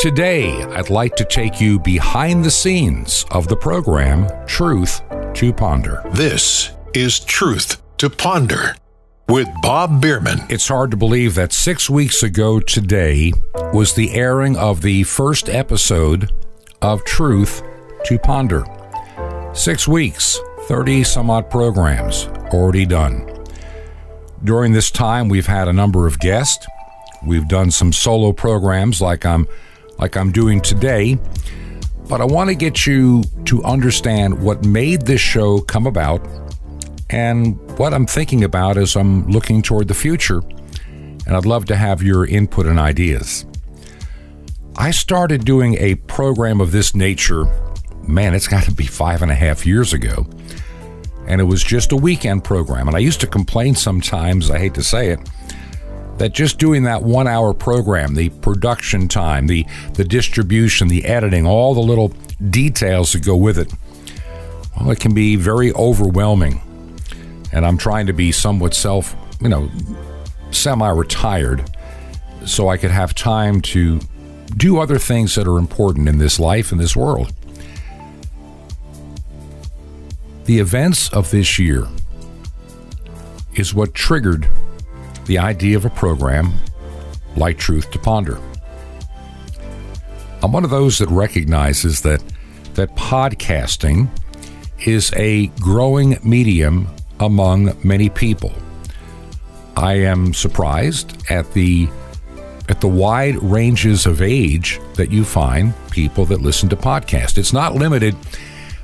Today, I'd like to take you behind the scenes of the program Truth to Ponder. This is Truth to Ponder with Bob Bierman. It's hard to believe that six weeks ago today was the airing of the first episode of Truth to Ponder. Six weeks, 30 some odd programs already done. During this time, we've had a number of guests. We've done some solo programs like I'm like I'm doing today, but I want to get you to understand what made this show come about and what I'm thinking about as I'm looking toward the future. And I'd love to have your input and ideas. I started doing a program of this nature, man, it's got to be five and a half years ago. And it was just a weekend program. And I used to complain sometimes, I hate to say it, that just doing that one hour program, the production time, the, the distribution, the editing, all the little details that go with it, well, it can be very overwhelming. And I'm trying to be somewhat self, you know, semi retired so I could have time to do other things that are important in this life, in this world. The events of this year is what triggered the idea of a program like Truth to Ponder. I'm one of those that recognizes that that podcasting is a growing medium among many people. I am surprised at the at the wide ranges of age that you find people that listen to podcasts. It's not limited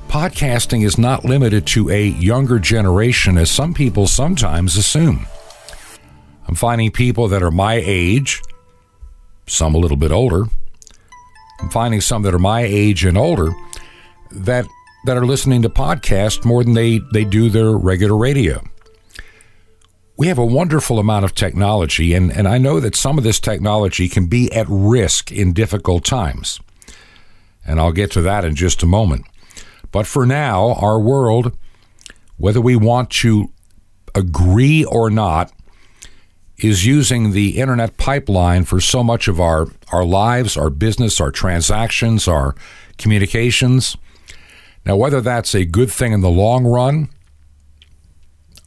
podcasting is not limited to a younger generation as some people sometimes assume. I'm finding people that are my age, some a little bit older. I'm finding some that are my age and older that that are listening to podcasts more than they, they do their regular radio. We have a wonderful amount of technology, and, and I know that some of this technology can be at risk in difficult times. And I'll get to that in just a moment. But for now, our world, whether we want to agree or not, is using the internet pipeline for so much of our, our lives, our business, our transactions, our communications. Now, whether that's a good thing in the long run,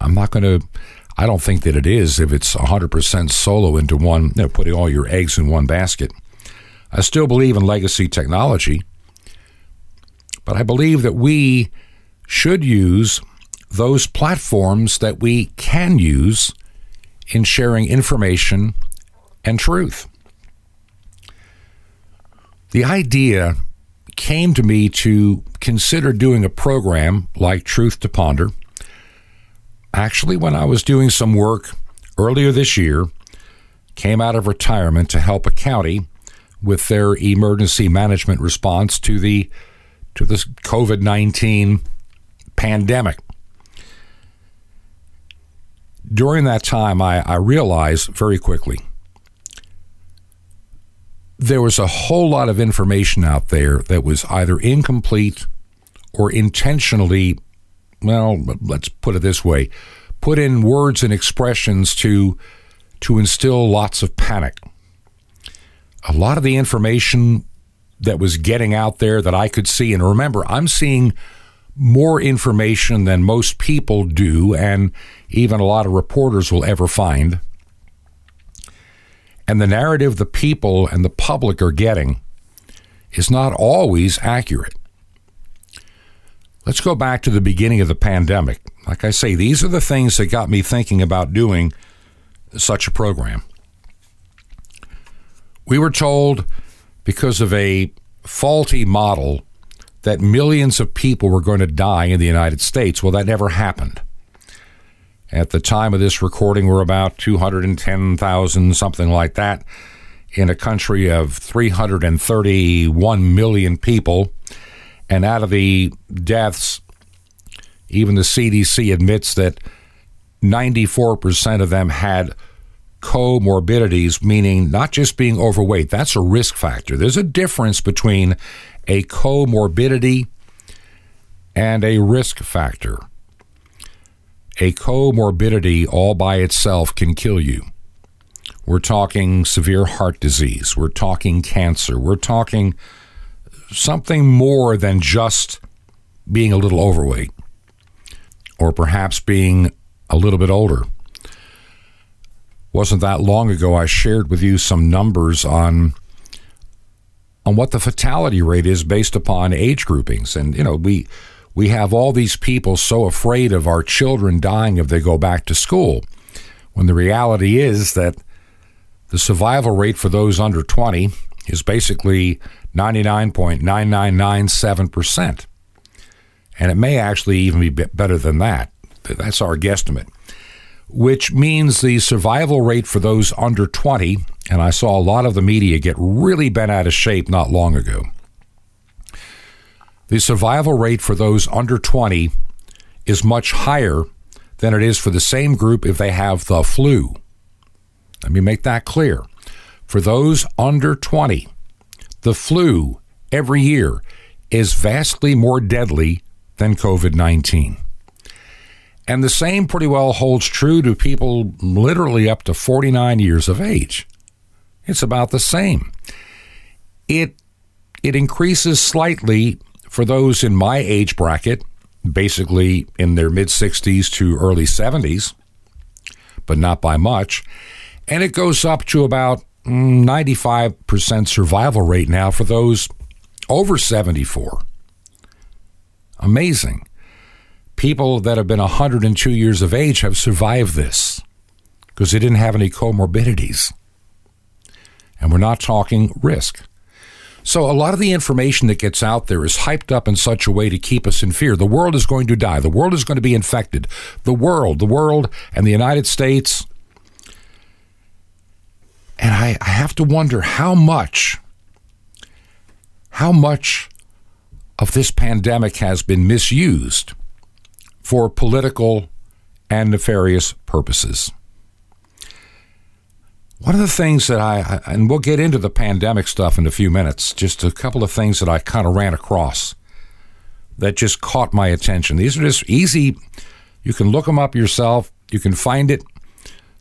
I'm not going to, I don't think that it is if it's 100% solo into one, you know, putting all your eggs in one basket. I still believe in legacy technology, but I believe that we should use those platforms that we can use in sharing information and truth. The idea came to me to consider doing a program like Truth to Ponder. Actually, when I was doing some work earlier this year, came out of retirement to help a county with their emergency management response to the to this COVID-19 pandemic during that time, I, I realized very quickly there was a whole lot of information out there that was either incomplete or intentionally, well, let's put it this way, put in words and expressions to to instill lots of panic. A lot of the information that was getting out there that I could see, and remember, I'm seeing more information than most people do, and even a lot of reporters will ever find. And the narrative the people and the public are getting is not always accurate. Let's go back to the beginning of the pandemic. Like I say, these are the things that got me thinking about doing such a program. We were told because of a faulty model that millions of people were going to die in the United States. Well, that never happened. At the time of this recording, we're about 210,000, something like that, in a country of 331 million people. And out of the deaths, even the CDC admits that 94% of them had comorbidities, meaning not just being overweight. That's a risk factor. There's a difference between a comorbidity and a risk factor. A comorbidity all by itself can kill you, We're talking severe heart disease. We're talking cancer. We're talking something more than just being a little overweight or perhaps being a little bit older. Wasn't that long ago I shared with you some numbers on on what the fatality rate is based upon age groupings and you know we we have all these people so afraid of our children dying if they go back to school when the reality is that the survival rate for those under 20 is basically 99.9997%. And it may actually even be better than that. That's our guesstimate. Which means the survival rate for those under 20, and I saw a lot of the media get really bent out of shape not long ago. The survival rate for those under 20 is much higher than it is for the same group if they have the flu. Let me make that clear. For those under 20, the flu every year is vastly more deadly than COVID 19. And the same pretty well holds true to people literally up to 49 years of age. It's about the same. It, it increases slightly for those in my age bracket, basically in their mid 60s to early 70s, but not by much. And it goes up to about mm, 95% survival rate now for those over 74. Amazing. People that have been 102 years of age have survived this because they didn't have any comorbidities. And we're not talking risk. So, a lot of the information that gets out there is hyped up in such a way to keep us in fear. The world is going to die. The world is going to be infected. The world, the world, and the United States and I, I have to wonder how much, how much of this pandemic has been misused for political and nefarious purposes. One of the things that I, and we'll get into the pandemic stuff in a few minutes, just a couple of things that I kind of ran across that just caught my attention. These are just easy, you can look them up yourself, you can find it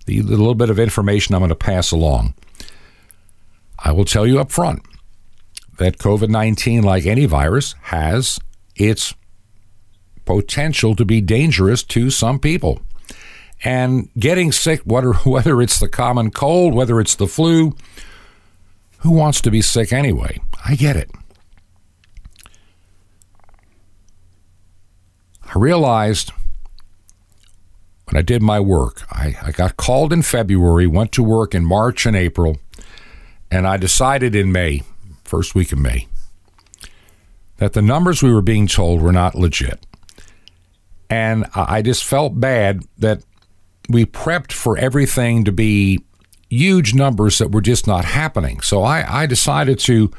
the little bit of information I'm going to pass along. I will tell you up front that COVID 19, like any virus, has its potential to be dangerous to some people. And getting sick, whether, whether it's the common cold, whether it's the flu, who wants to be sick anyway? I get it. I realized when I did my work. I, I got called in February, went to work in March and April, and I decided in May, first week of May, that the numbers we were being told were not legit. And I just felt bad that we prepped for everything to be huge numbers that were just not happening. So I, I decided to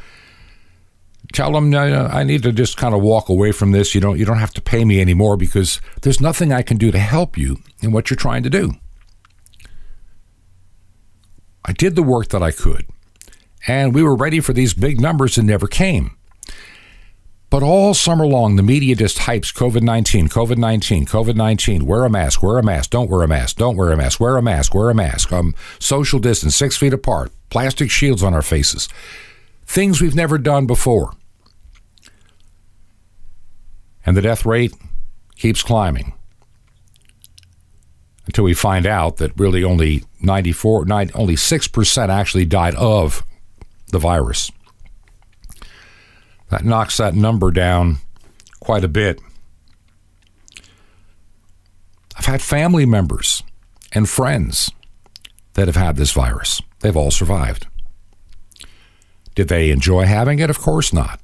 tell them I need to just kind of walk away from this. You don't you don't have to pay me anymore because there's nothing I can do to help you in what you're trying to do. I did the work that I could, and we were ready for these big numbers that never came. But all summer long, the media just hypes COVID 19, COVID 19, COVID 19. Wear a mask, wear a mask, don't wear a mask, don't wear a mask, wear a mask, wear a mask. Um, social distance, six feet apart, plastic shields on our faces. Things we've never done before and the death rate keeps climbing until we find out that really only 94 nine, only 6% actually died of the virus that knocks that number down quite a bit. I've had family members and friends that have had this virus. They've all survived. Did they enjoy having it? Of course not.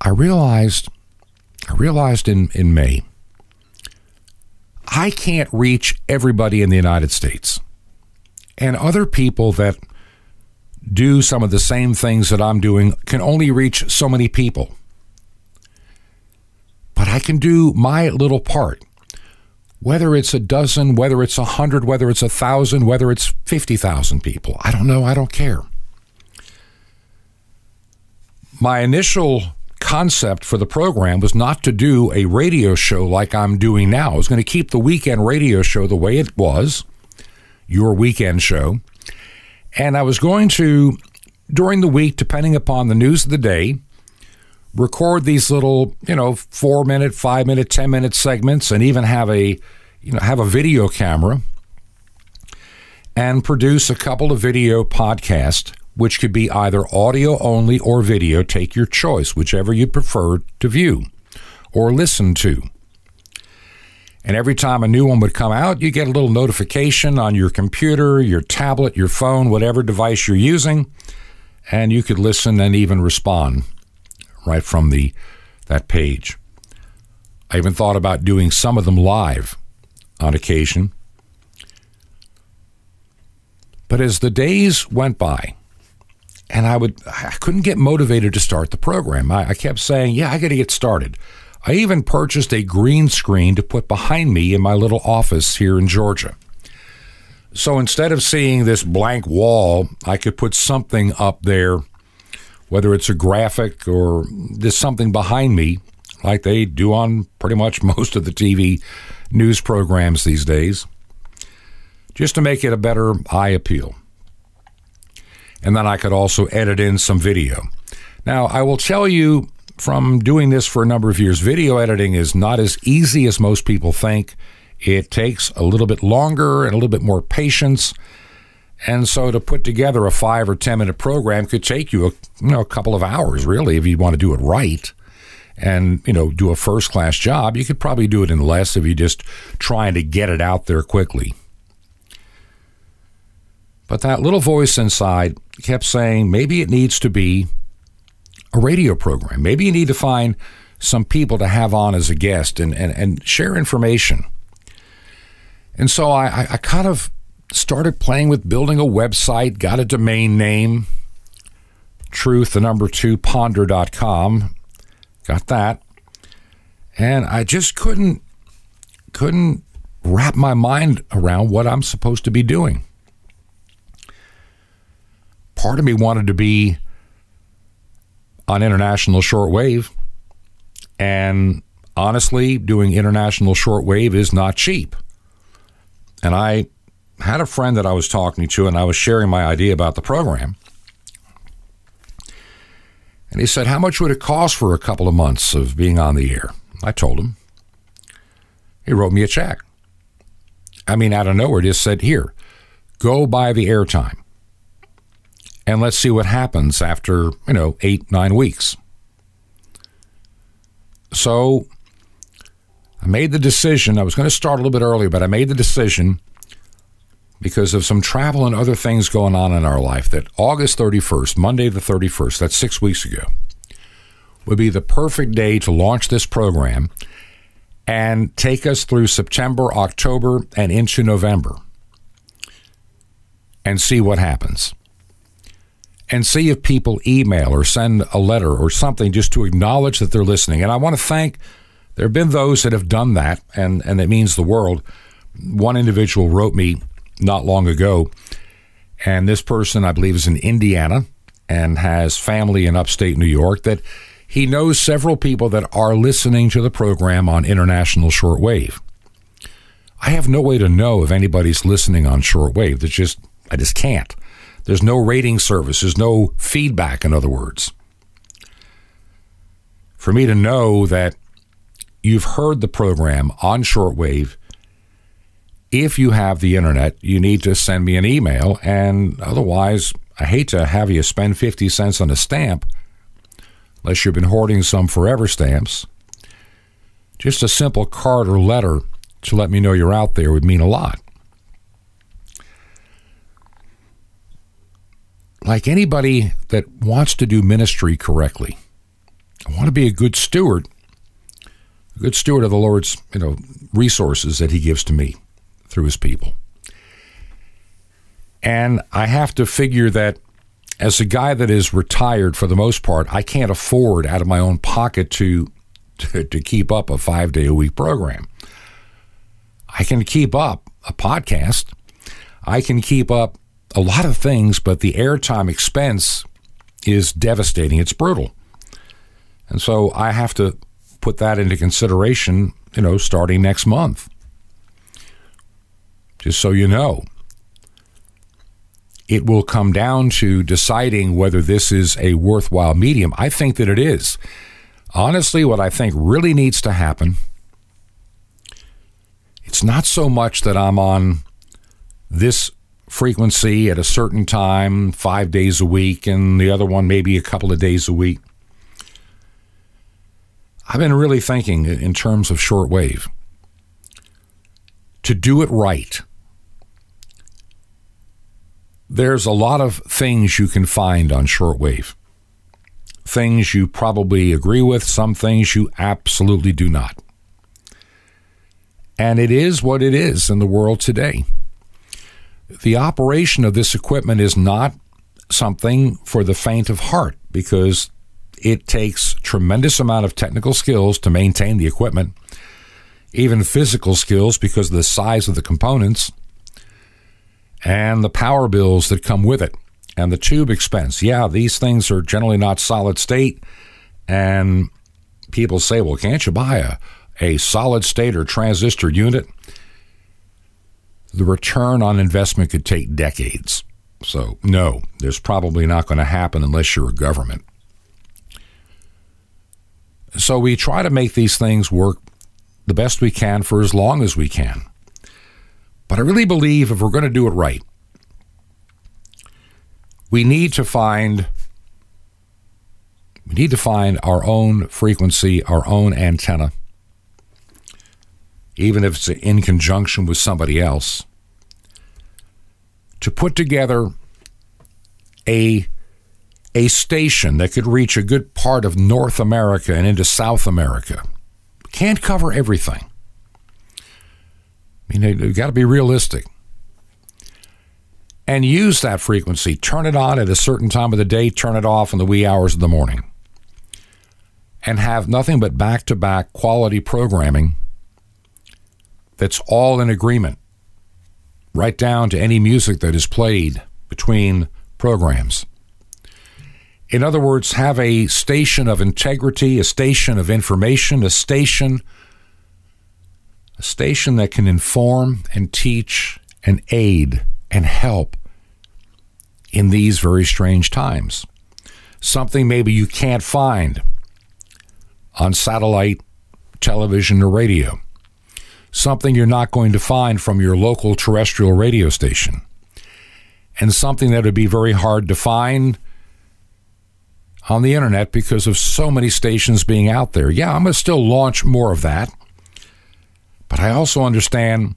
I realized I realized in, in May I can't reach everybody in the United States. And other people that do some of the same things that I'm doing can only reach so many people. But I can do my little part. Whether it's a dozen, whether it's a hundred, whether it's a thousand, whether it's 50,000 people, I don't know. I don't care. My initial concept for the program was not to do a radio show like I'm doing now. I was going to keep the weekend radio show the way it was, your weekend show. And I was going to, during the week, depending upon the news of the day, record these little, you know, four minute, five minute, 10 minute segments and even have a, you know, have a video camera and produce a couple of video podcasts, which could be either audio only or video. Take your choice, whichever you prefer to view or listen to. And every time a new one would come out, you get a little notification on your computer, your tablet, your phone, whatever device you're using, and you could listen and even respond right from the that page. I even thought about doing some of them live on occasion. But as the days went by, and I would I couldn't get motivated to start the program. I, I kept saying, "Yeah, I got to get started." I even purchased a green screen to put behind me in my little office here in Georgia. So instead of seeing this blank wall, I could put something up there, whether it's a graphic or there's something behind me, like they do on pretty much most of the TV news programs these days, just to make it a better eye appeal. And then I could also edit in some video. Now, I will tell you from doing this for a number of years, video editing is not as easy as most people think. It takes a little bit longer and a little bit more patience. And so to put together a five or 10 minute program could take you a, you know, a couple of hours, really, if you want to do it right and, you know, do a first class job. You could probably do it in less if you're just trying to get it out there quickly. But that little voice inside kept saying maybe it needs to be a radio program. Maybe you need to find some people to have on as a guest and, and, and share information. And so I, I kind of started playing with building a website, got a domain name, truth, the number two, ponder.com. Got that. And I just couldn't couldn't wrap my mind around what I'm supposed to be doing. Part of me wanted to be on international shortwave. And honestly, doing international shortwave is not cheap. And I had a friend that I was talking to, and I was sharing my idea about the program. And he said, How much would it cost for a couple of months of being on the air? I told him. He wrote me a check. I mean, out of nowhere, just said, Here, go buy the airtime and let's see what happens after, you know, eight, nine weeks. So I made the decision. I was going to start a little bit earlier, but I made the decision because of some travel and other things going on in our life that August 31st, Monday the 31st, that's six weeks ago, would be the perfect day to launch this program and take us through September, October, and into November and see what happens and see if people email or send a letter or something just to acknowledge that they're listening. And I want to thank, there have been those that have done that, and, and it means the world. One individual wrote me not long ago, and this person, I believe, is in Indiana and has family in upstate New York, that he knows several people that are listening to the program on international shortwave. I have no way to know if anybody's listening on shortwave. That's just, I just can't. There's no rating service, there's no feedback, in other words. For me to know that you've heard the program on shortwave, if you have the internet, you need to send me an email. And otherwise, I hate to have you spend 50 cents on a stamp, unless you've been hoarding some forever stamps. Just a simple card or letter to let me know you're out there would mean a lot. Like anybody that wants to do ministry correctly, I want to be a good steward, a good steward of the Lord's, you know, resources that he gives to me through his people. And I have to figure that as a guy that is retired for the most part, I can't afford out of my own pocket to to, to keep up a 5-day a week program. I can keep up a podcast. I can keep up a lot of things, but the airtime expense is devastating. It's brutal. And so I have to put that into consideration, you know, starting next month. Just so you know, it will come down to deciding whether this is a worthwhile medium. I think that it is. Honestly, what I think really needs to happen, it's not so much that I'm on this frequency at a certain time, five days a week, and the other one maybe a couple of days a week. I've been really thinking in terms of shortwave. To do it right, there's a lot of things you can find on shortwave. Things you probably agree with, some things you absolutely do not. And it is what it is in the world today. The operation of this equipment is not something for the faint of heart because it takes tremendous amount of technical skills to maintain the equipment, even physical skills because of the size of the components and the power bills that come with it and the tube expense. Yeah, these things are generally not solid state and people say, "Well, can't you buy a a solid state or transistor unit?" The return on investment could take decades. So, no, there's probably not going to happen unless you're a government. So we try to make these things work the best we can for as long as we can. But I really believe if we're going to do it right, we need to find we need to find our own frequency, our own antenna, even if it's in conjunction with somebody else, to put together a a station that could reach a good part of North America and into South America. Can't cover everything. I mean, you've got to be realistic. And use that frequency. Turn it on at a certain time of the day, turn it off in the wee hours of the morning. And have nothing but back to back quality programming that's all in agreement, right down to any music that is played between programs. In other words, have a station of integrity, a station of information, a station a station that can inform and teach and aid and help in these very strange times. Something maybe you can't find on satellite television or radio. Something you're not going to find from your local terrestrial radio station. And something that would be very hard to find on the internet because of so many stations being out there. Yeah, I'm going to still launch more of that. But I also understand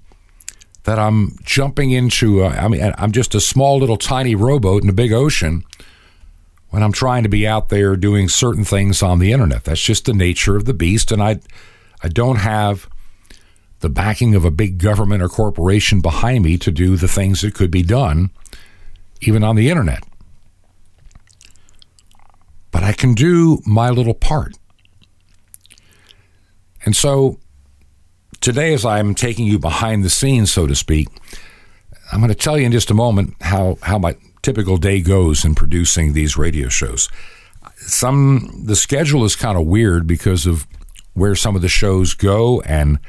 that I'm jumping into, I mean, I'm just a small little tiny rowboat in a big ocean when I'm trying to be out there doing certain things on the internet. That's just the nature of the beast. And I, I don't have the backing of a big government or corporation behind me to do the things that could be done, even on the internet but I can do my little part. And so today, as I'm taking you behind the scenes, so to speak, I'm going to tell you in just a moment how, how my typical day goes in producing these radio shows. Some the schedule is kind of weird because of where some of the shows go and,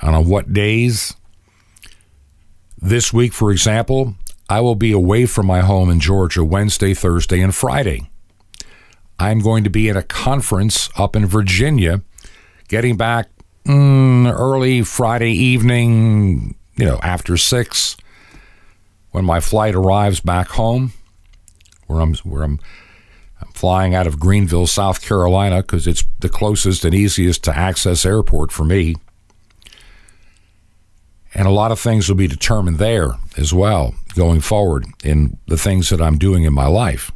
and on what days. This week, for example, I will be away from my home in Georgia Wednesday, Thursday, and Friday. I'm going to be at a conference up in Virginia, getting back mm, early Friday evening, you know, after six, when my flight arrives back home, where I'm where I'm, I'm flying out of Greenville, South Carolina, because it's the closest and easiest to access airport for me. And a lot of things will be determined there as well going forward in the things that I'm doing in my life.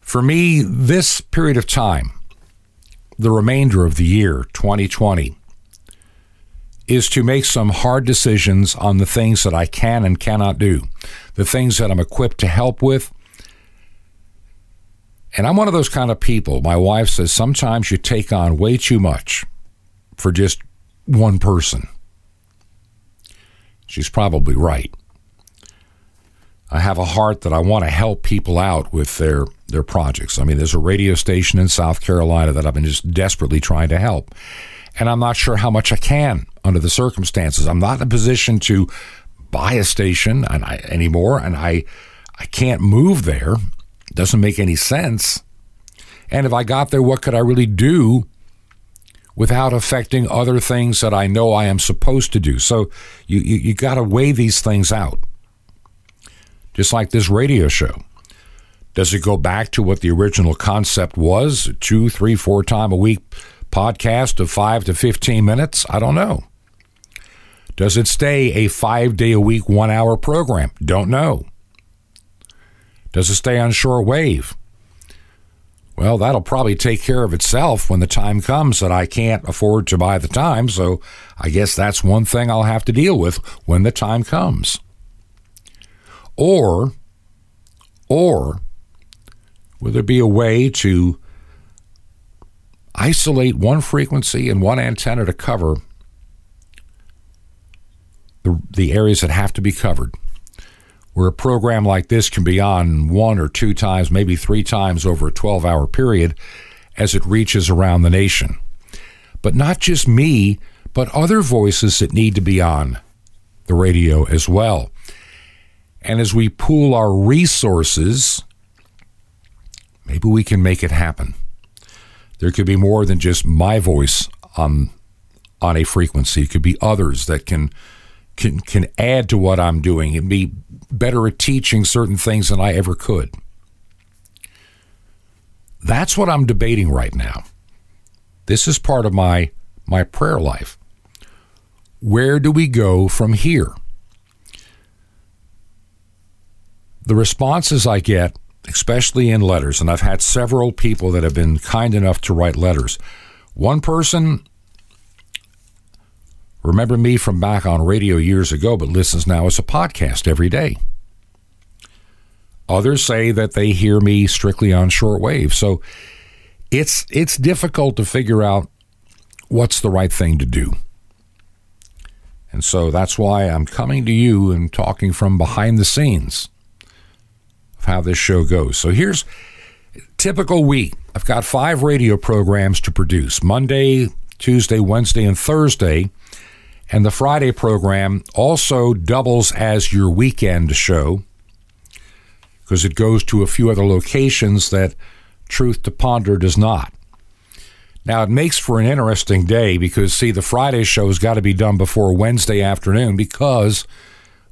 For me, this period of time, the remainder of the year 2020, is to make some hard decisions on the things that I can and cannot do, the things that I'm equipped to help with. And I'm one of those kind of people. My wife says sometimes you take on way too much for just one person. She's probably right. I have a heart that I want to help people out with their their projects. I mean, there's a radio station in South Carolina that I've been just desperately trying to help. And I'm not sure how much I can under the circumstances. I'm not in a position to buy a station and I, anymore and I I can't move there. Doesn't make any sense. And if I got there, what could I really do without affecting other things that I know I am supposed to do? So you, you, you got to weigh these things out. Just like this radio show. Does it go back to what the original concept was? Two, three, four time a week podcast of five to 15 minutes? I don't know. Does it stay a five day a week, one hour program? Don't know. Does it stay on short wave? Well, that'll probably take care of itself when the time comes that I can't afford to buy the time. So I guess that's one thing I'll have to deal with when the time comes. Or, or, will there be a way to isolate one frequency and one antenna to cover the, the areas that have to be covered? Where a program like this can be on one or two times, maybe three times over a 12 hour period as it reaches around the nation. But not just me, but other voices that need to be on the radio as well. And as we pool our resources, maybe we can make it happen. There could be more than just my voice on on a frequency. It could be others that can can can add to what I'm doing and be better at teaching certain things than I ever could. That's what I'm debating right now. This is part of my my prayer life. Where do we go from here? The responses I get, especially in letters, and I've had several people that have been kind enough to write letters. One person remember me from back on radio years ago, but listens now as a podcast every day. Others say that they hear me strictly on shortwave. So it's it's difficult to figure out what's the right thing to do. And so that's why I'm coming to you and talking from behind the scenes of how this show goes. So here's typical week. I've got five radio programs to produce Monday, Tuesday, Wednesday, and Thursday. And the Friday program also doubles as your weekend show because it goes to a few other locations that Truth to Ponder does not. Now, it makes for an interesting day because, see, the Friday show has got to be done before Wednesday afternoon because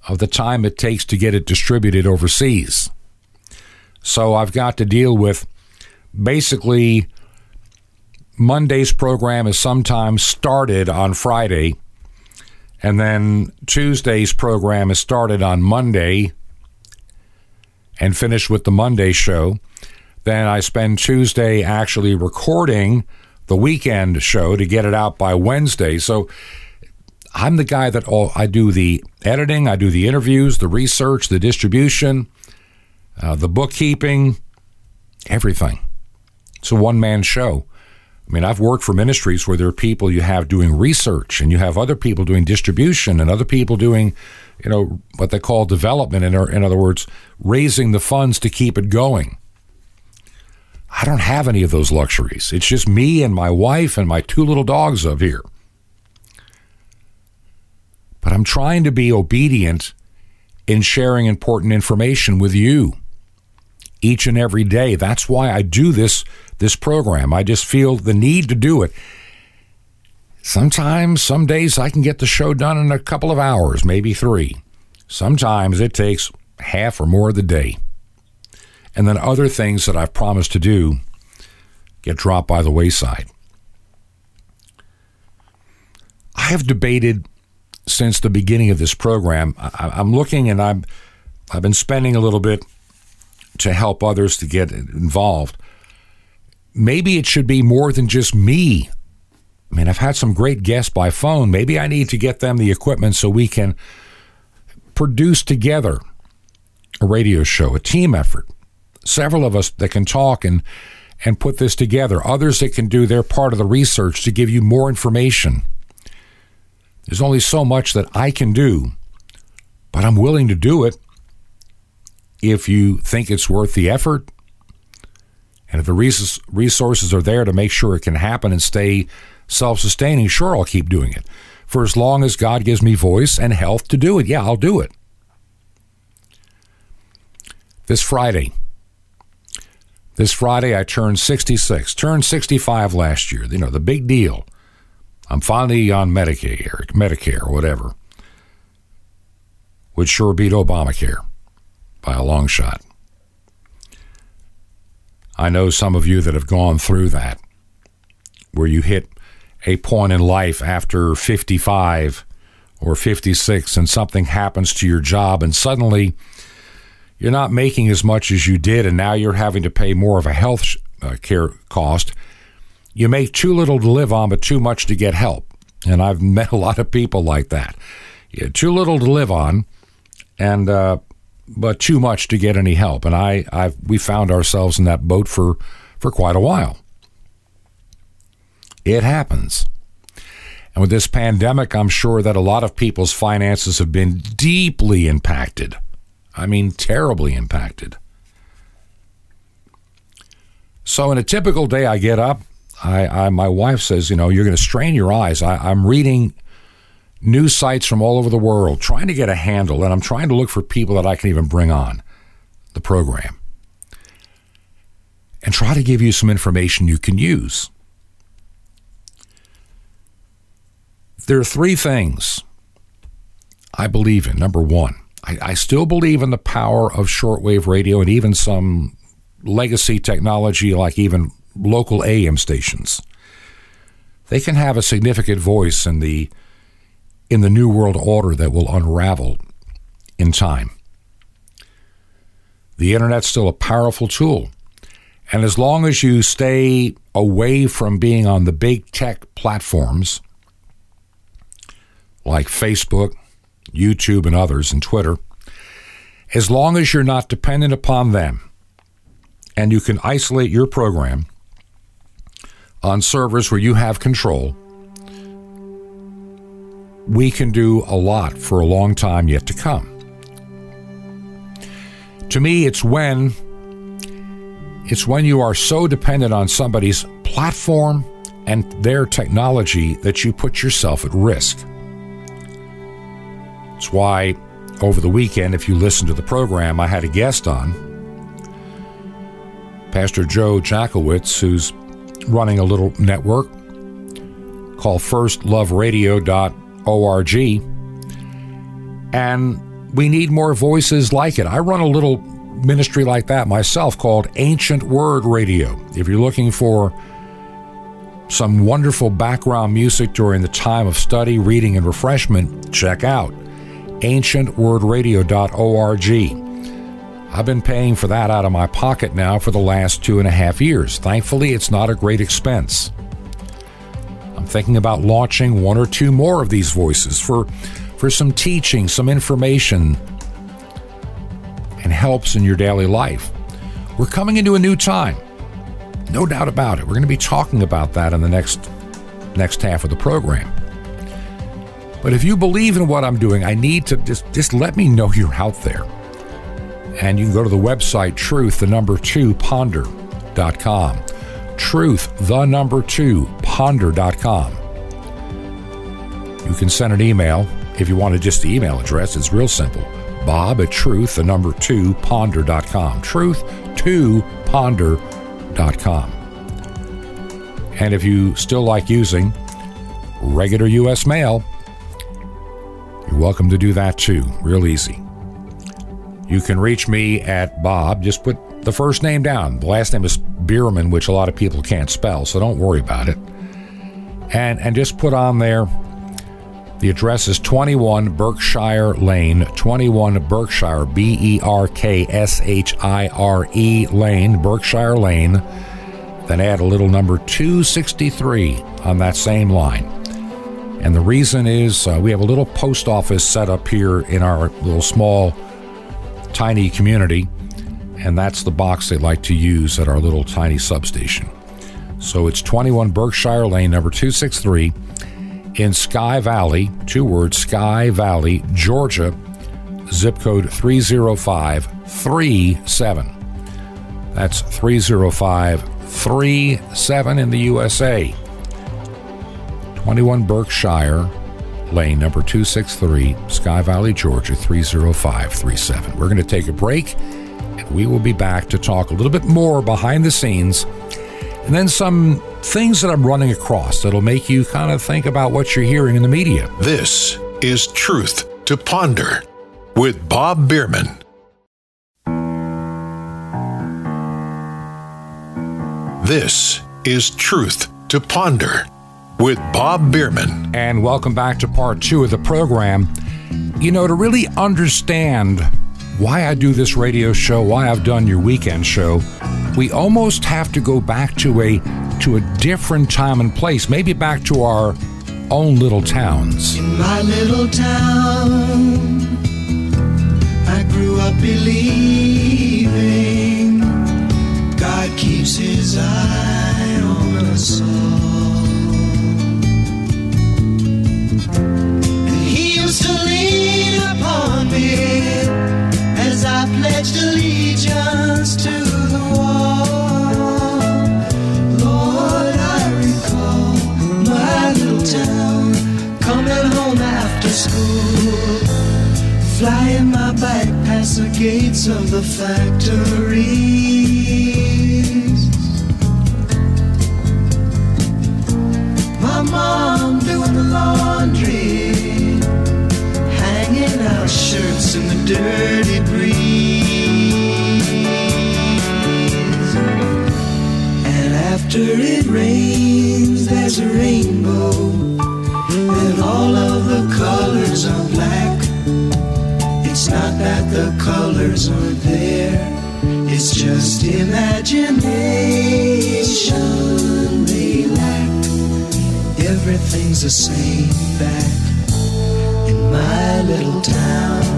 of the time it takes to get it distributed overseas. So I've got to deal with basically Monday's program is sometimes started on Friday and then Tuesday's program is started on Monday and finished with the Monday show. Then I spend Tuesday actually recording the weekend show to get it out by Wednesday. So I'm the guy that all I do the editing, I do the interviews, the research, the distribution, uh, the bookkeeping, everything. It's a one man show. I mean, I've worked for ministries where there are people you have doing research and you have other people doing distribution and other people doing, you know, what they call development. In, in other words, raising the funds to keep it going. I don't have any of those luxuries. It's just me and my wife and my two little dogs up here. But I'm trying to be obedient in sharing important information with you each and every day. That's why I do this this program. I just feel the need to do it. Sometimes, some days I can get the show done in a couple of hours, maybe 3. Sometimes it takes half or more of the day. And then other things that I've promised to do get dropped by the wayside. I have debated since the beginning of this program. I, am looking and I'm I've been spending a little bit to help others to get involved. Maybe it should be more than just me. I mean, I've had some great guests by phone. Maybe I need to get them the equipment so we can produce together a radio show, a team effort. Several of us that can talk and and put this together. Others that can do their part of the research to give you more information. There's only so much that I can do, but I'm willing to do it if you think it's worth the effort. And if the resources are there to make sure it can happen and stay self sustaining, sure, I'll keep doing it. For as long as God gives me voice and health to do it, yeah, I'll do it. This Friday, this Friday, I turned 66, turned 65 last year. You know, the big deal. I'm finally on Medicare, Medicare, whatever. Would sure beat Obamacare by a long shot. I know some of you that have gone through that, where you hit a point in life after 55 or 56 and something happens to your job and suddenly you're not making as much as you did and now you're having to pay more of a health uh, care cost. You make too little to live on but too much to get help. And I've met a lot of people like that. You too little to live on and uh, but too much to get any help. And I, I, we found ourselves in that boat for, for quite a while. It happens. And with this pandemic, I'm sure that a lot of people's finances have been deeply impacted. I mean, terribly impacted. So, in a typical day, I get up. I, I my wife says, you know, you're going to strain your eyes. I, I'm reading news sites from all over the world, trying to get a handle, and I'm trying to look for people that I can even bring on the program and try to give you some information you can use. There are three things I believe in. Number one, I, I still believe in the power of shortwave radio and even some legacy technology like even local AM stations. They can have a significant voice in the in the new world order that will unravel in time. The internet's still a powerful tool. And as long as you stay away from being on the big tech platforms like Facebook, YouTube, and others, and Twitter, as long as you're not dependent upon them and you can isolate your program on servers where you have control we can do a lot for a long time yet to come. To me, it's when it's when you are so dependent on somebody's platform and their technology that you put yourself at risk. It's why over the weekend, if you listen to the program, I had a guest on, Pastor Joe Jackowitz, who's running a little network called FirstLoveRadio.com org. And we need more voices like it. I run a little ministry like that myself called Ancient Word Radio. If you're looking for some wonderful background music during the time of study, reading, and refreshment, check out ancientwordradio.org. I've been paying for that out of my pocket now for the last two and a half years. Thankfully, it's not a great expense. I'm thinking about launching one or two more of these voices for, for some teaching, some information, and helps in your daily life. We're coming into a new time. No doubt about it. We're going to be talking about that in the next next half of the program. But if you believe in what I'm doing, I need to just just let me know you're out there. And you can go to the website truth the number 2 ponder.com. Truth the number 2 ponder.com. You can send an email if you wanted just the email address. It's real simple bob at truth, the number two, ponder.com. Truth to ponder.com. And if you still like using regular U.S. mail, you're welcome to do that too. Real easy. You can reach me at Bob. Just put the first name down. The last name is Bierman, which a lot of people can't spell, so don't worry about it. And and just put on there the address is 21 Berkshire Lane, 21 Berkshire, B E R K S H I R E Lane, Berkshire Lane. Then add a little number 263 on that same line. And the reason is uh, we have a little post office set up here in our little small, tiny community and that's the box they like to use at our little tiny substation. So it's 21 Berkshire Lane, number 263, in Sky Valley, two words, Sky Valley, Georgia zip code 30537. That's 30537 in the USA. 21 Berkshire Lane, number 263, Sky Valley, Georgia 30537. We're going to take a break and we will be back to talk a little bit more behind the scenes and then some things that I'm running across that'll make you kind of think about what you're hearing in the media. This is Truth to Ponder with Bob Biermann. This is Truth to Ponder with Bob Biermann. And welcome back to part two of the program. You know, to really understand why I do this radio show, why I've done your weekend show, we almost have to go back to a to a different time and place, maybe back to our own little towns. In my little town, I grew up believing God keeps his eye on us all. And he used to lean upon me as I pledged allegiance to bike past the gates of the factories. My mom doing the laundry, hanging out shirts in the dirty breeze. And after it rains, there's a rainbow, and all of the colors are black. It's not that the colors aren't there, it's just imagination lack. Everything's the same back in my little town.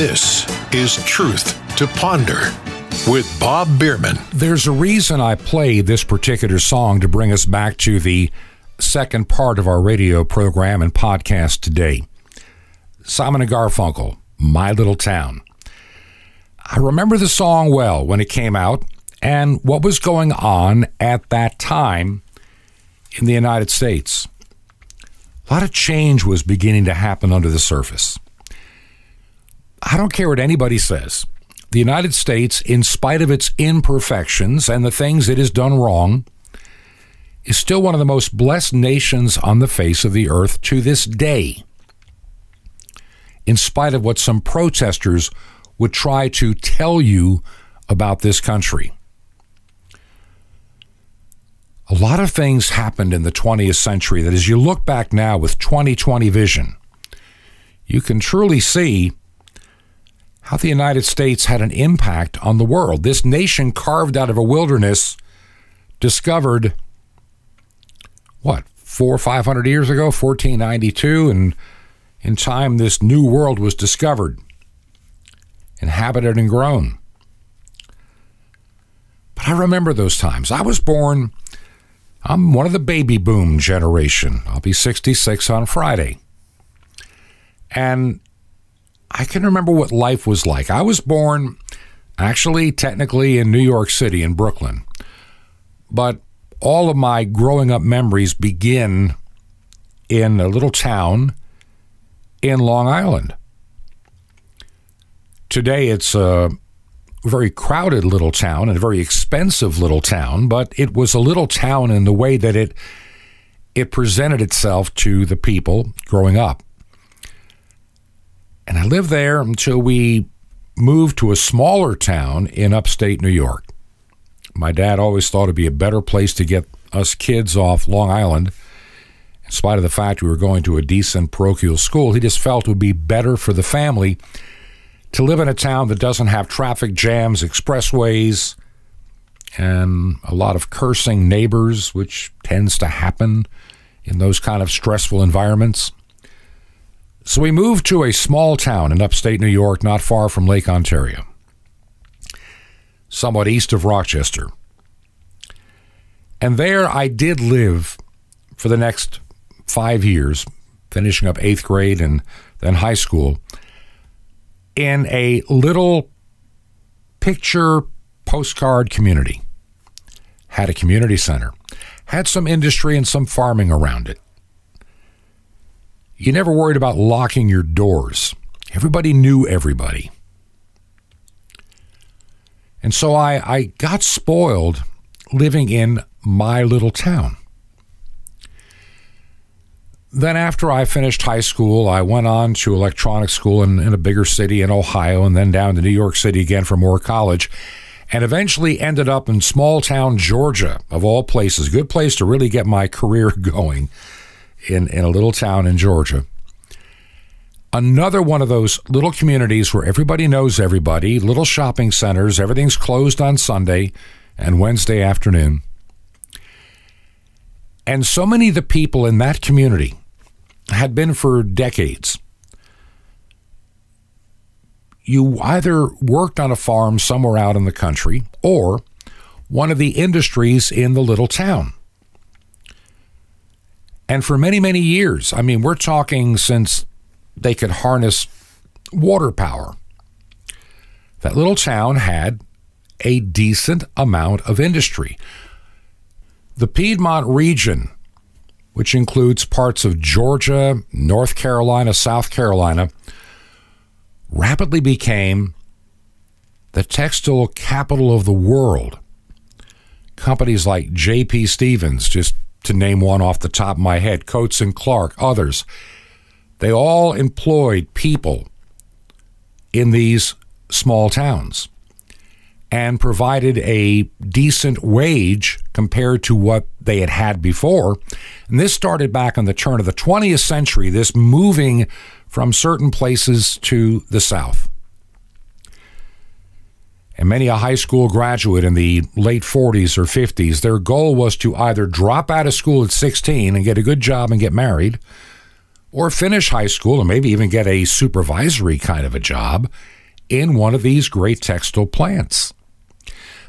This is Truth to Ponder with Bob Biermann. There's a reason I played this particular song to bring us back to the second part of our radio program and podcast today. Simon and Garfunkel, My Little Town. I remember the song well when it came out and what was going on at that time in the United States. A lot of change was beginning to happen under the surface. I don't care what anybody says. The United States, in spite of its imperfections and the things it has done wrong, is still one of the most blessed nations on the face of the earth to this day. In spite of what some protesters would try to tell you about this country. A lot of things happened in the 20th century that, as you look back now with 2020 vision, you can truly see how the United States had an impact on the world. This nation carved out of a wilderness discovered, what, four or five hundred years ago, 1492, and in time this new world was discovered, inhabited, and grown. But I remember those times. I was born I'm one of the baby boom generation. I'll be 66 on Friday. And I can remember what life was like. I was born actually, technically, in New York City, in Brooklyn. But all of my growing up memories begin in a little town in Long Island. Today, it's a very crowded little town and a very expensive little town, but it was a little town in the way that it it presented itself to the people growing up. And I lived there until we moved to a smaller town in upstate New York. My dad always thought it'd be a better place to get us kids off Long Island. In spite of the fact we were going to a decent parochial school, he just felt it would be better for the family to live in a town that doesn't have traffic jams, expressways, and a lot of cursing neighbors, which tends to happen in those kind of stressful environments. So we moved to a small town in upstate New York, not far from Lake Ontario, somewhat east of Rochester. And there I did live for the next five years, finishing up eighth grade and then high school in a little picture postcard community. Had a community center, had some industry and some farming around it. You never worried about locking your doors. Everybody knew everybody. And so I, I got spoiled living in my little town. Then, after I finished high school, I went on to electronic school in, in a bigger city in Ohio and then down to New York City again for more college and eventually ended up in small town Georgia, of all places. Good place to really get my career going in, in a little town in Georgia. Another one of those little communities where everybody knows everybody, little shopping centers, everything's closed on Sunday and Wednesday afternoon. And so many of the people in that community had been for decades. You either worked on a farm somewhere out in the country or one of the industries in the little town. And for many, many years, I mean, we're talking since they could harness water power, that little town had a decent amount of industry. The Piedmont region which includes parts of Georgia, North Carolina, South Carolina, rapidly became the textile capital of the world. Companies like J.P. Stevens, just to name one off the top of my head, Coats and Clark, others, they all employed people in these small towns and provided a decent wage compared to what they had had before. And this started back on the turn of the 20th century, this moving from certain places to the South. And many a high school graduate in the late 40s or 50s, their goal was to either drop out of school at 16 and get a good job and get married, or finish high school and maybe even get a supervisory kind of a job in one of these great textile plants.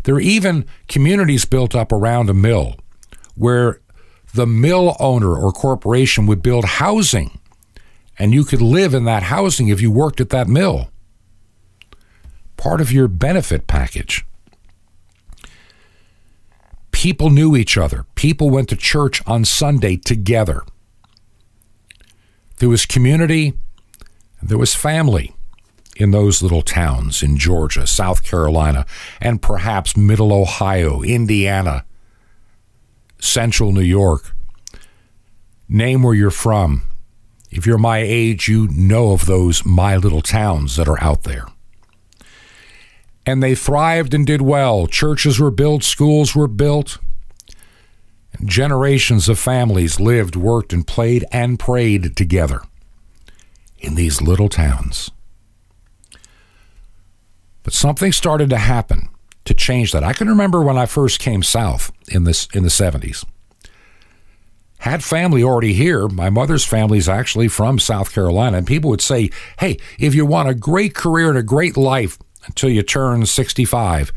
There are even communities built up around a mill where the mill owner or corporation would build housing and you could live in that housing if you worked at that mill. Part of your benefit package. People knew each other. People went to church on Sunday together. There was community, there was family in those little towns in Georgia, South Carolina, and perhaps middle Ohio, Indiana, central New York. Name where you're from. If you're my age, you know of those my little towns that are out there. And they thrived and did well. Churches were built, schools were built. And generations of families lived, worked, and played and prayed together in these little towns. But something started to happen to change that. I can remember when I first came south in this in the 70s. Had family already here. My mother's family is actually from South Carolina, and people would say, "Hey, if you want a great career and a great life until you turn 65,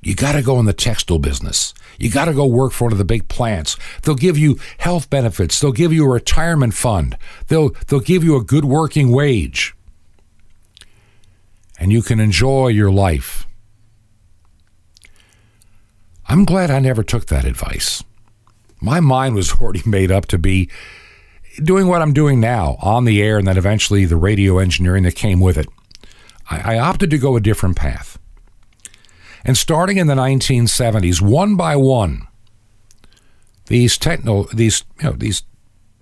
you got to go in the textile business. You got to go work for one of the big plants. They'll give you health benefits. They'll give you a retirement fund. They'll they'll give you a good working wage. And you can enjoy your life." I'm glad I never took that advice. My mind was already made up to be doing what I'm doing now on the air and then eventually the radio engineering that came with it. I, I opted to go a different path. And starting in the 1970s, one by one, these techno these you know these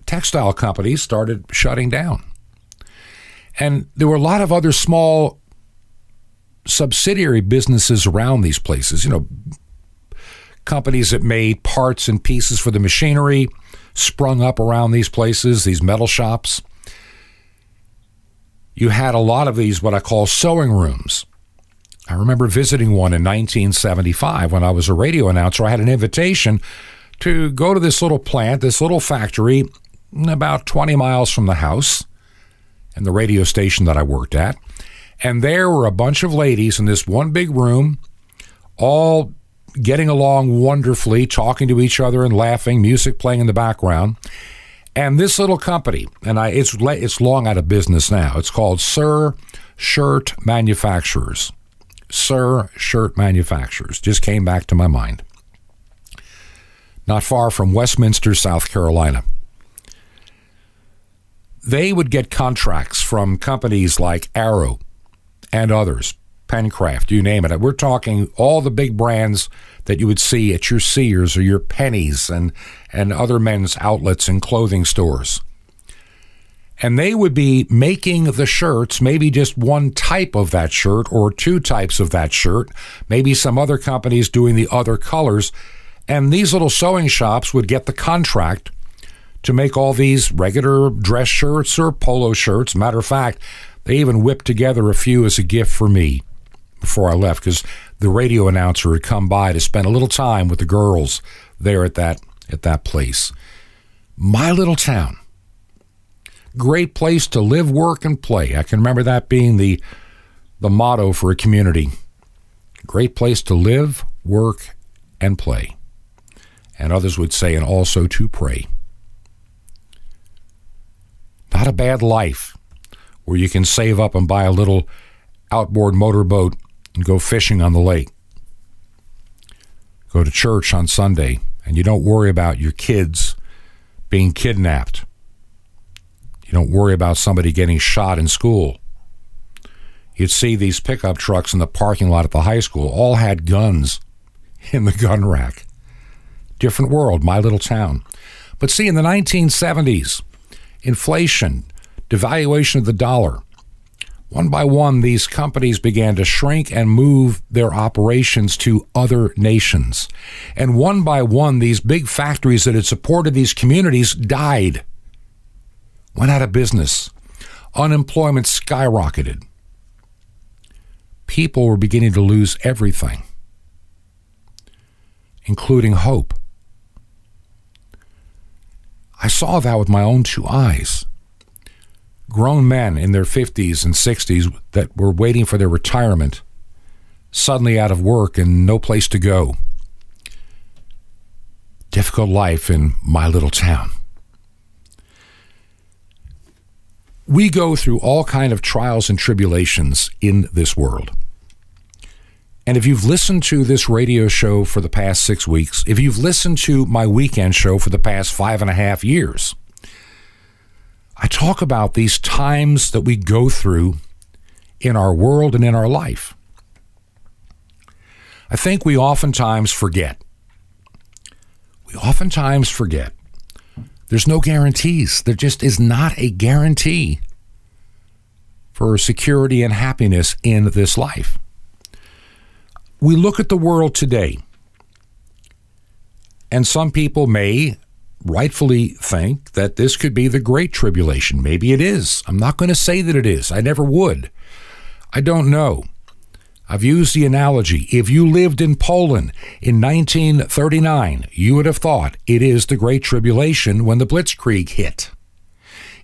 textile companies started shutting down. And there were a lot of other small subsidiary businesses around these places, you know, companies that made parts and pieces for the machinery sprung up around these places, these metal shops. You had a lot of these, what I call sewing rooms. I remember visiting one in 1975 when I was a radio announcer. I had an invitation to go to this little plant, this little factory, about 20 miles from the house and the radio station that I worked at. And there were a bunch of ladies in this one big room, all getting along wonderfully, talking to each other and laughing, music playing in the background. And this little company, and I, it's it's long out of business now. It's called Sir Shirt Manufacturers. Sir Shirt Manufacturers just came back to my mind. Not far from Westminster, South Carolina. They would get contracts from companies like Arrow and others, Pencraft, you name it. We're talking all the big brands that you would see at your Sears or your Penney's and, and other men's outlets and clothing stores. And they would be making the shirts, maybe just one type of that shirt or two types of that shirt, maybe some other companies doing the other colors. And these little sewing shops would get the contract to make all these regular dress shirts or polo shirts. Matter of fact, they even whipped together a few as a gift for me before I left because the radio announcer had come by to spend a little time with the girls there at that at that place. My little town. Great place to live, work, and play. I can remember that being the the motto for a community. Great place to live, work, and play. And others would say, and also to pray. Not a bad life where you can save up and buy a little outboard motorboat and go fishing on the lake. Go to church on Sunday, and you don't worry about your kids being kidnapped. You don't worry about somebody getting shot in school. You'd see these pickup trucks in the parking lot at the high school all had guns in the gun rack. Different world, my little town. But see, in the 1970s, inflation, devaluation of the dollar, one by one, these companies began to shrink and move their operations to other nations. And one by one, these big factories that had supported these communities died, went out of business. Unemployment skyrocketed. People were beginning to lose everything, including hope. I saw that with my own two eyes grown men in their 50s and 60s that were waiting for their retirement, suddenly out of work and no place to go. Difficult life in my little town. We go through all kind of trials and tribulations in this world. And if you've listened to this radio show for the past six weeks, if you've listened to my weekend show for the past five and a half years, I talk about these times that we go through in our world and in our life. I think we oftentimes forget. We oftentimes forget. There's no guarantees. There just is not a guarantee for security and happiness in this life. we look at the world today, and some people may rightfully think that this could be the Great Tribulation. Maybe it is. I'm not going to say that it is. I never would. I don't know. I've used the analogy. If you lived in Poland in 1939, you would have thought it is the Great Tribulation when the Blitzkrieg hit.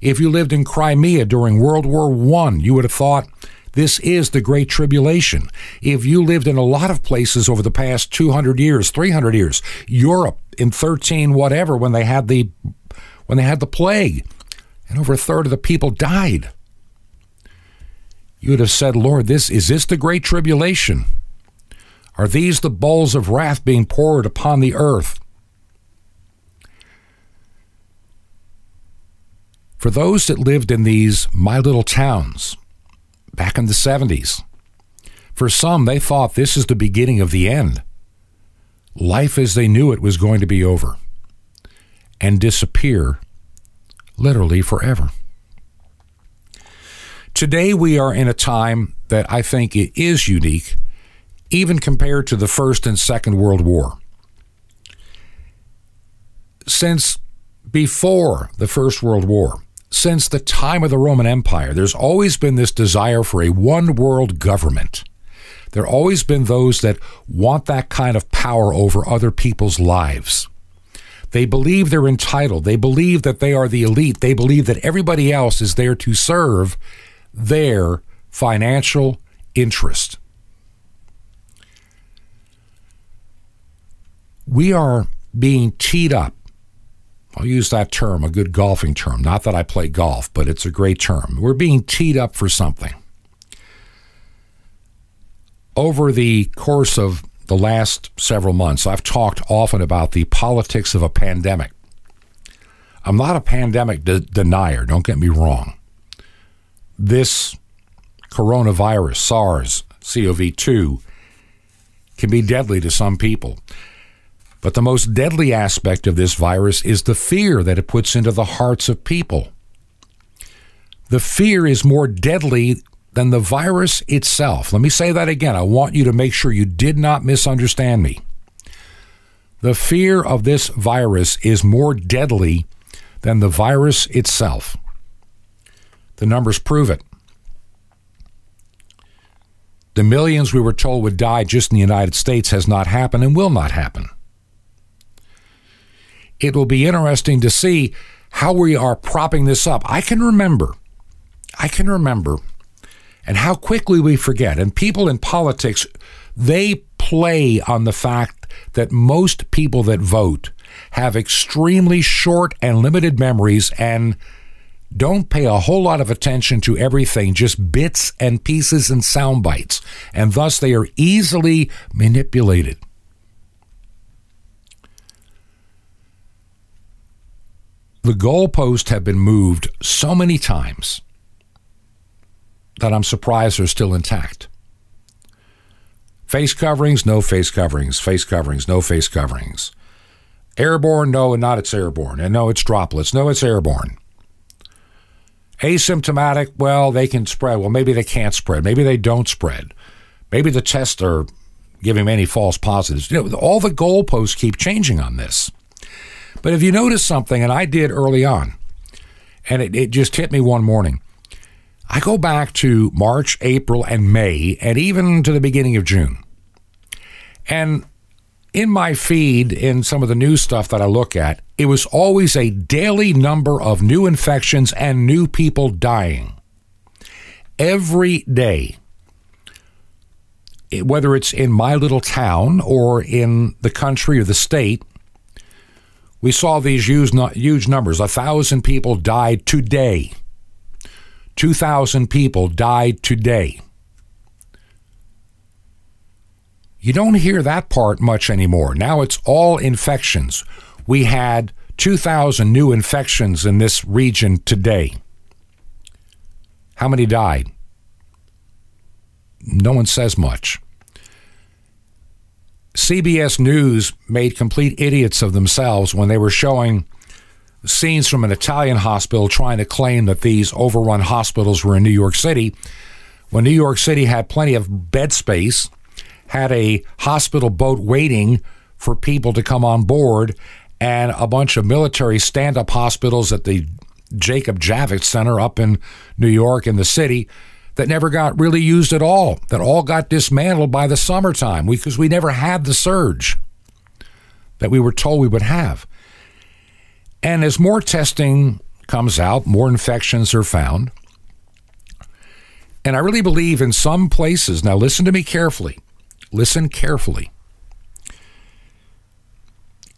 If you lived in Crimea during World War I, you would have thought this is the Great Tribulation. If you lived in a lot of places over the past 200 years, 300 years, Europe in 13 whatever when they had the when they had the plague and over a third of the people died. You would have said, "Lord, this is this the great tribulation? Are these the bowls of wrath being poured upon the earth?" For those that lived in these my little towns, back in the 70s. For some, they thought this is the beginning of the end. Life as they knew it was going to be over and disappear literally forever. Today, we are in a time that I think it is unique, even compared to the First and Second World War. Since before the First World War, since the time of the Roman Empire, there's always been this desire for a one world government. There have always been those that want that kind of power over other people's lives. They believe they're entitled. They believe that they are the elite. They believe that everybody else is there to serve their financial interest. We are being teed up I'll use that term, a good golfing term. Not that I play golf, but it's a great term. We're being teed up for something. Over the course of the last several months, I've talked often about the politics of a pandemic. I'm not a pandemic de- denier, don't get me wrong. This coronavirus, SARS CoV 2, can be deadly to some people. But the most deadly aspect of this virus is the fear that it puts into the hearts of people. The fear is more deadly than the virus itself. Let me say that again. I want you to make sure you did not misunderstand me. The fear of this virus is more deadly than the virus itself. The numbers prove it. The millions we were told would die just in the United States has not happened and will not happen it will be interesting to see how we are propping this up. I can remember, I can remember, and how quickly we forget. And people in politics, they play on the fact that most people that vote have extremely short and limited memories and don't pay a whole lot of attention to everything, just bits and pieces and sound bites, and thus they are easily manipulated. The goalposts have been moved so many times that I'm surprised they're still intact. Face coverings, no face coverings. Face coverings, no face coverings. Airborne, no, and not it's airborne. And no, it's droplets. No, it's airborne. Asymptomatic, well, they can spread. Well, maybe they can't spread. Maybe they don't spread. Maybe the tests are giving many false positives. You know, all the goalposts keep changing on this. But if you notice something, and I did early on, and it, it just hit me one morning, I go back to March, April, and May, and even to the beginning of June. And in my feed, in some of the news stuff that I look at, it was always a daily number of new infections and new people dying. Every day. Whether it's in my little town or in the country or the state, we saw these huge, huge numbers. A thousand people died today. 2,000 people died today. You don't hear that part much anymore. Now it's all infections. We had 2,000 new infections in this region today. How many died? No one says much. CBS News made complete idiots of themselves when they were showing scenes from an Italian hospital trying to claim that these overrun hospitals were in New York City, when New York City had plenty of bed space had a hospital boat waiting for people to come on board and a bunch of military stand up hospitals at the Jacob Javits Center up in New York in the city that never got really used at all, that all got dismantled by the summertime because we never had the surge that we were told we would have. And as more testing comes out, more infections are found. And I really believe in some places, now listen to me carefully, listen carefully.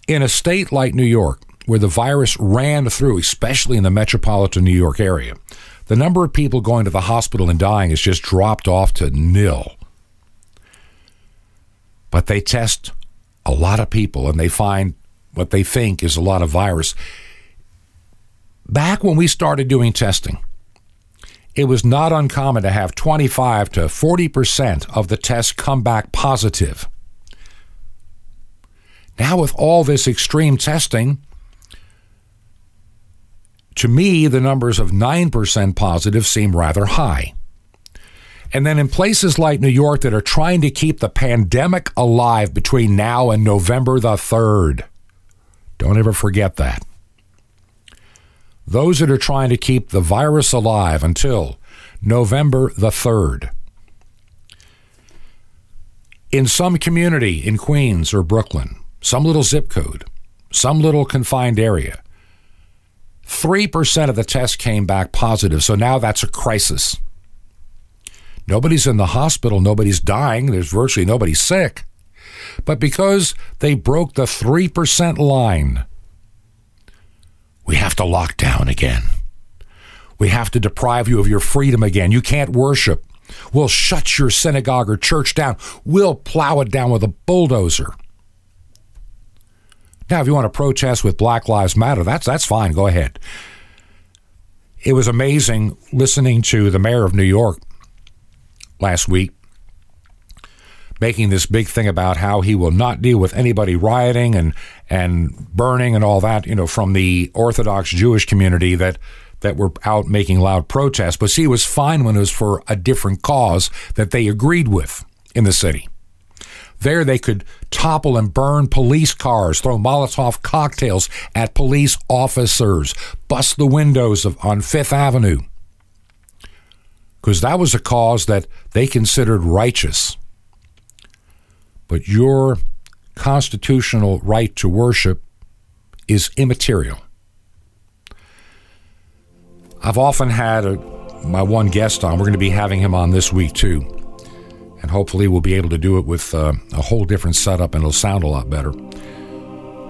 In a state like New York, where the virus ran through, especially in the metropolitan New York area, the number of people going to the hospital and dying has just dropped off to nil. But they test a lot of people and they find what they think is a lot of virus. Back when we started doing testing, it was not uncommon to have 25 to 40% of the tests come back positive. Now, with all this extreme testing, to me, the numbers of 9% positive seem rather high. And then in places like New York that are trying to keep the pandemic alive between now and November the 3rd, don't ever forget that. Those that are trying to keep the virus alive until November the 3rd. In some community in Queens or Brooklyn, some little zip code, some little confined area, 3% of the tests came back positive. So now that's a crisis. Nobody's in the hospital, nobody's dying, there's virtually nobody sick. But because they broke the 3% line, we have to lock down again. We have to deprive you of your freedom again. You can't worship. We'll shut your synagogue or church down. We'll plow it down with a bulldozer. Now, if you want to protest with Black Lives Matter, that's that's fine. Go ahead. It was amazing listening to the mayor of New York last week making this big thing about how he will not deal with anybody rioting and and burning and all that, you know, from the Orthodox Jewish community that that were out making loud protests. But see, it was fine when it was for a different cause that they agreed with in the city. There, they could topple and burn police cars, throw Molotov cocktails at police officers, bust the windows of, on Fifth Avenue, because that was a cause that they considered righteous. But your constitutional right to worship is immaterial. I've often had a, my one guest on. We're going to be having him on this week too, and hopefully we'll be able to do it with uh, a whole different setup, and it'll sound a lot better.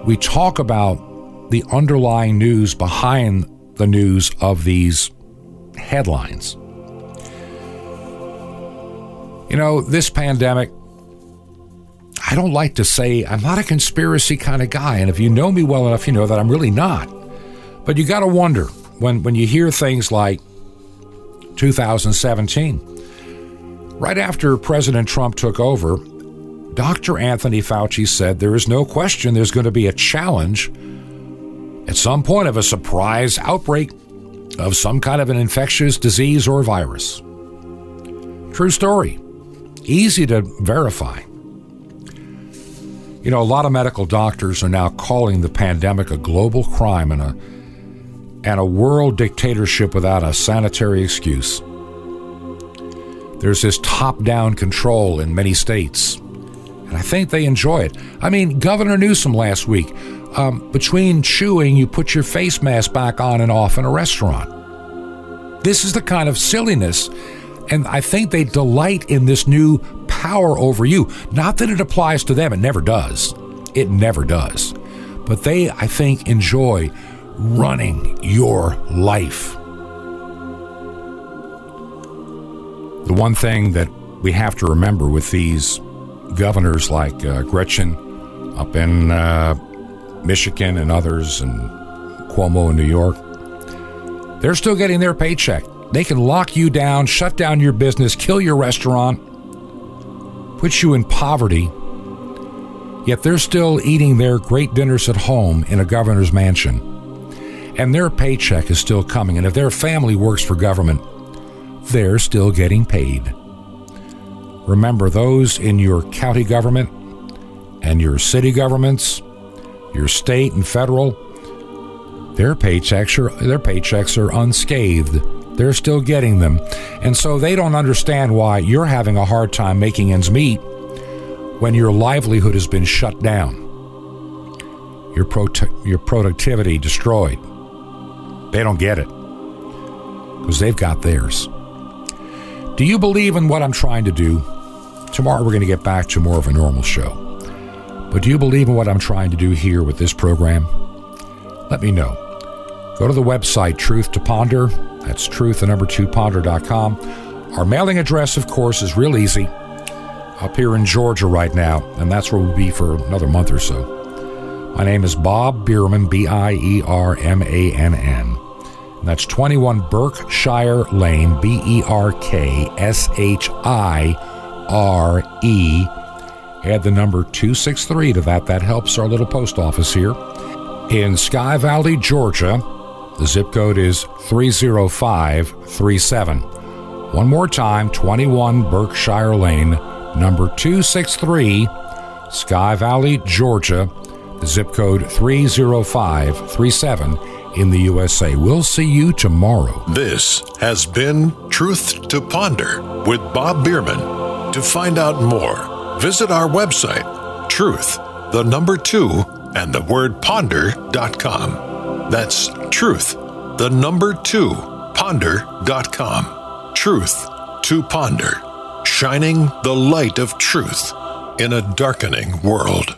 We talk about the underlying news behind the news of these headlines. You know, this pandemic, I don't like to say I'm not a conspiracy kind of guy. And if you know me well enough, you know that I'm really not. But you got to wonder when, when you hear things like 2017. Right after President Trump took over, Dr. Anthony Fauci said there is no question there's going to be a challenge at some point of a surprise outbreak of some kind of an infectious disease or virus. True story. Easy to verify. You know, a lot of medical doctors are now calling the pandemic a global crime and a and a world dictatorship without a sanitary excuse. There's this top-down control in many states, and I think they enjoy it. I mean, Governor Newsom last week, um, between chewing, you put your face mask back on and off in a restaurant. This is the kind of silliness, and I think they delight in this new power over you. Not that it applies to them, it never does. It never does. But they, I think, enjoy running your life. The one thing that we have to remember with these governors like uh, Gretchen up in uh, Michigan and others, and Cuomo in New York, they're still getting their paycheck. They can lock you down, shut down your business, kill your restaurant, put you in poverty, yet they're still eating their great dinners at home in a governor's mansion. And their paycheck is still coming. And if their family works for government, they're still getting paid. Remember those in your county government and your city governments, your state and federal, their paychecks are their paychecks are unscathed. They're still getting them. And so they don't understand why you're having a hard time making ends meet when your livelihood has been shut down. Your pro- your productivity destroyed. They don't get it because they've got theirs. Do you believe in what I'm trying to do? Tomorrow we're going to get back to more of a normal show. But do you believe in what I'm trying to do here with this program? Let me know. Go to the website Truth to Ponder. That's truth, the number two, ponder.com. Our mailing address, of course, is real easy. Up here in Georgia right now, and that's where we'll be for another month or so. My name is Bob Biermann, B I E R M A N N. That's 21 Berkshire Lane, B E R K S H I R E. Add the number 263 to that. That helps our little post office here. In Sky Valley, Georgia, the zip code is 30537. One more time 21 Berkshire Lane, number 263, Sky Valley, Georgia, the zip code 30537 in the USA. We'll see you tomorrow. This has been Truth to Ponder with Bob Biermann. To find out more, visit our website, truth, the number two, and the word ponder.com. That's truth, the number two, ponder.com. Truth to ponder, shining the light of truth in a darkening world.